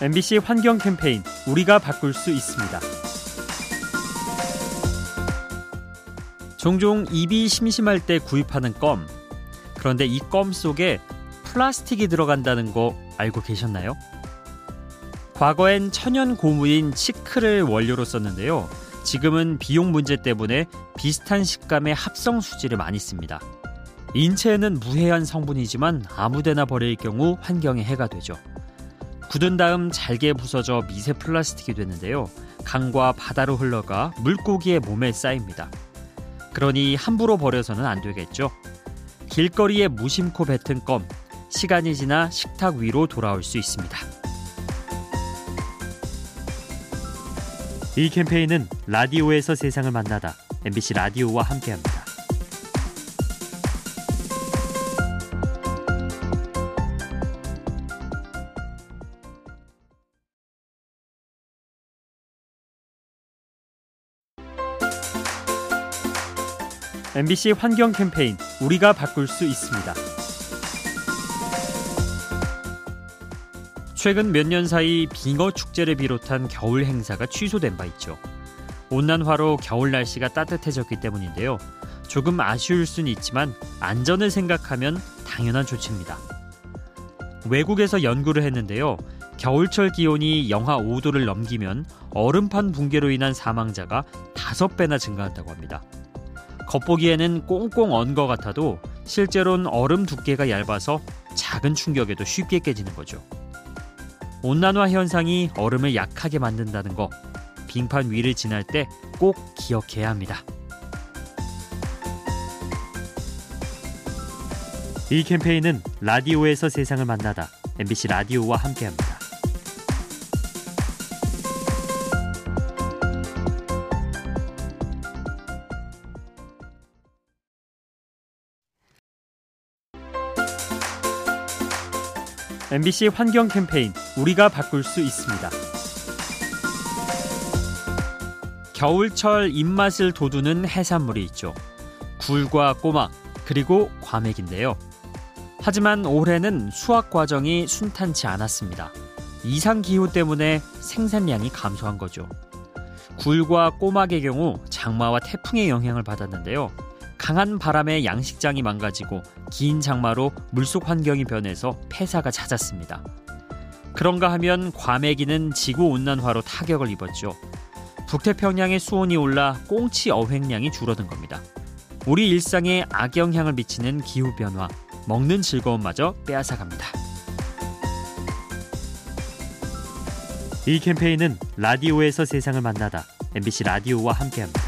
MBC 환경 캠페인 우리가 바꿀 수 있습니다. 종종 입이 심심할 때 구입하는 껌. 그런데 이 껌 속에 플라스틱이 들어간다는 거 알고 계셨나요? 과거엔 천연 고무인 치크를 원료로 썼는데요. 지금은 비용 문제 때문에 비슷한 식감의 합성 수지를 많이 씁니다. 인체에는 무해한 성분이지만 아무데나 버릴 경우 환경에 해가 되죠. 굳은 다음 잘게 부서져 미세 플라스틱이 되는데요. 강과 바다로 흘러가 물고기의 몸에 쌓입니다. 그러니 함부로 버려서는 안 되겠죠. 길거리에 무심코 뱉은 껌, 시간이 지나 식탁 위로 돌아올 수 있습니다. 이 캠페인은 라디오에서 세상을 만나다 MBC 라디오와 함께합니다. MBC 환경 캠페인 우리가 바꿀 수 있습니다. 최근 몇 년 사이 빙어 축제를 비롯한 겨울 행사가 취소된 바 있죠. 온난화로 겨울 날씨가 따뜻해졌기 때문인데요. 조금 아쉬울 수는 있지만 안전을 생각하면 당연한 조치입니다. 외국에서 연구를 했는데요. 겨울철 기온이 영하 5도를 넘기면 얼음판 붕괴로 인한 사망자가 5배나 증가한다고 합니다. 겉보기에는 꽁꽁 언 것 같아도 실제로는 얼음 두께가 얇아서 작은 충격에도 쉽게 깨지는 거죠. 온난화 현상이 얼음을 약하게 만든다는 거 빙판 위를 지날 때 꼭 기억해야 합니다. 이 캠페인은 라디오에서 세상을 만나다 MBC 라디오와 함께합니다. MBC 환경 캠페인 우리가 바꿀 수 있습니다. 겨울철 입맛을 돋우는 해산물이 있죠. 굴과 꼬막 그리고 과메기인데요. 하지만 올해는 수확 과정이 순탄치 않았습니다. 이상 기후 때문에 생산량이 감소한 거죠. 굴과 꼬막의 경우 장마와 태풍의 영향을 받았는데요. 강한 바람에 양식장이 망가지고 긴 장마로 물속 환경이 변해서 폐사가 잦았습니다. 그런가 하면 과메기는 지구 온난화로 타격을 입었죠. 북태평양의 수온이 올라 꽁치 어획량이 줄어든 겁니다. 우리 일상에 악영향을 미치는 기후 변화, 먹는 즐거움마저 빼앗아 갑니다. 이 캠페인은 라디오에서 세상을 만나다 MBC 라디오와 함께합니다.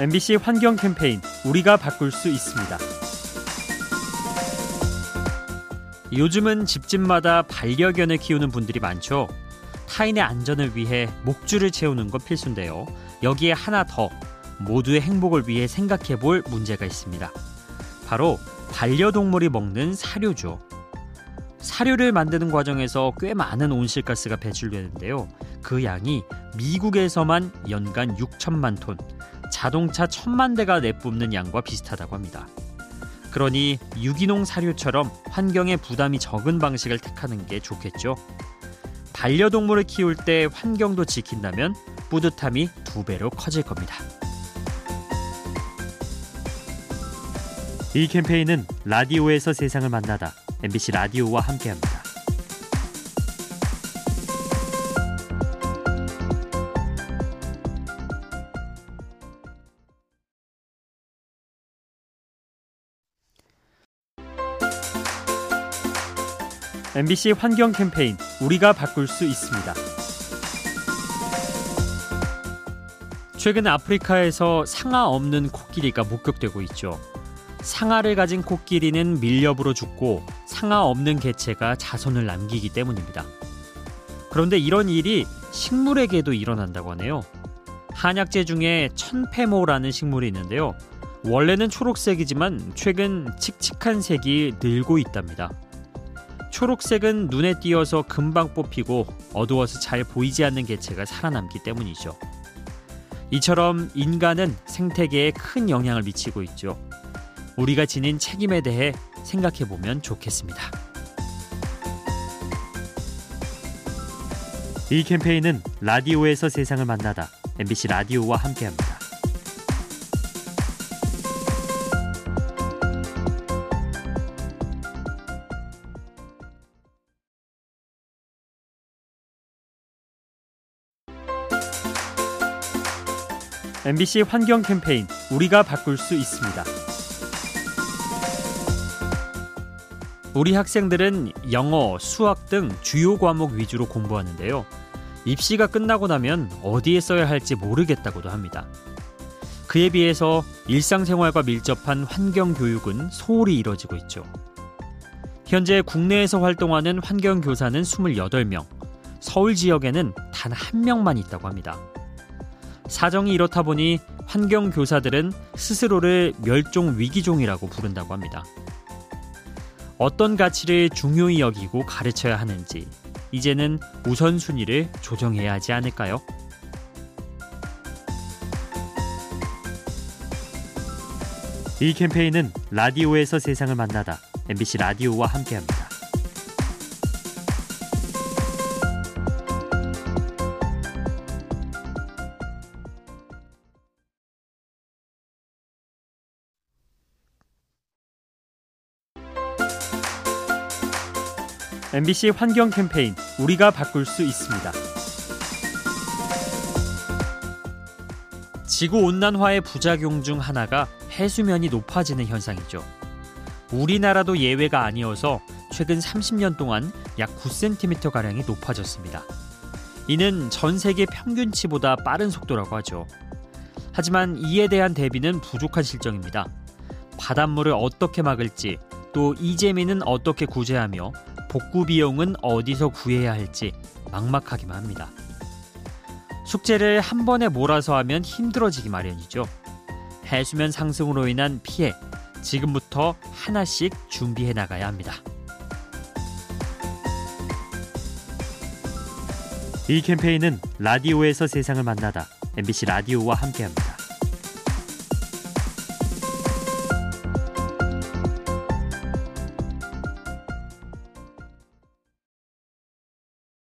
MBC 환경 캠페인 우리가 바꿀 수 있습니다. 요즘은 집집마다 반려견을 키우는 분들이 많죠. 타인의 안전을 위해 목줄을 채우는 건 필수인데요. 여기에 하나 더 모두의 행복을 위해 생각해 볼 문제가 있습니다. 바로 반려동물이 먹는 사료죠. 사료를 만드는 과정에서 꽤 많은 온실가스가 배출되는데요. 그 양이 미국에서만 연간 6천만 톤, 자동차 천만 대가 내뿜는 양과 비슷하다고 합니다. 그러니 유기농 사료처럼 환경에 부담이 적은 방식을 택하는 게 좋겠죠. 반려동물을 키울 때 환경도 지킨다면 뿌듯함이 두 배로 커질 겁니다. 이 캠페인은 라디오에서 세상을 만나다 MBC 라디오와 함께합니다. MBC 환경 캠페인 우리가 바꿀 수 있습니다. 최근 아프리카에서 상아 없는 코끼리가 목격되고 있죠. 상아를 가진 코끼리는 밀렵으로 죽고 상아 없는 개체가 자손을 남기기 때문입니다. 그런데 이런 일이 식물에게도 일어난다고 하네요. 한약재 중에 천페모라는 식물이 있는데요. 원래는 초록색이지만 최근 칙칙한 색이 늘고 있답니다. 초록색은 눈에 띄어서 금방 뽑히고 어두워서 잘 보이지 않는 개체가 살아남기 때문이죠. 이처럼 인간은 생태계에 큰 영향을 미치고 있죠. 우리가 지닌 책임에 대해 생각해 보면 좋겠습니다. 이 캠페인은 라디오에서 세상을 만나다 MBC 라디오와 함께합니다. MBC 환경 캠페인 우리가 바꿀 수 있습니다. 우리 학생들은 영어, 수학 등 주요 과목 위주로 공부하는데요. 입시가 끝나고 나면 어디에 써야 할지 모르겠다고도 합니다. 그에 비해서 일상생활과 밀접한 환경 교육은 소홀히 이뤄지고 있죠. 현재 국내에서 활동하는 환경 교사는 28명, 서울 지역에는 단 한 명만 있다고 합니다. 사정이 이렇다 보니 환경 교사들은 스스로를 멸종 위기종이라고 부른다고 합니다. 어떤 가치를 중요히 여기고 가르쳐야 하는지 이제는 우선순위를 조정해야 하지 않을까요? 이 캠페인은 라디오에서 세상을 만나다 MBC 라디오와 함께합니다. MBC 환경 캠페인 우리가 바꿀 수 있습니다. 지구 온난화의 부작용 중 하나가 해수면이 높아지는 현상이죠. 우리나라도 예외가 아니어서 최근 30년 동안 약 9cm 가량이 높아졌습니다. 이는 전 세계 평균치보다 빠른 속도라고 하죠. 하지만 이에 대한 대비는 부족한 실정입니다. 바닷물을 어떻게 막을지 또 이재민은 어떻게 구제하며 복구 비용은 어디서 구해야 할지 막막하기만 합니다. 숙제를 한 번에 몰아서 하면 힘들어지기 마련이죠. 해수면 상승으로 인한 피해 지금부터 하나씩 준비해 나가야 합니다. 이 캠페인은 라디오에서 세상을 만나다 MBC 라디오와 함께합니다.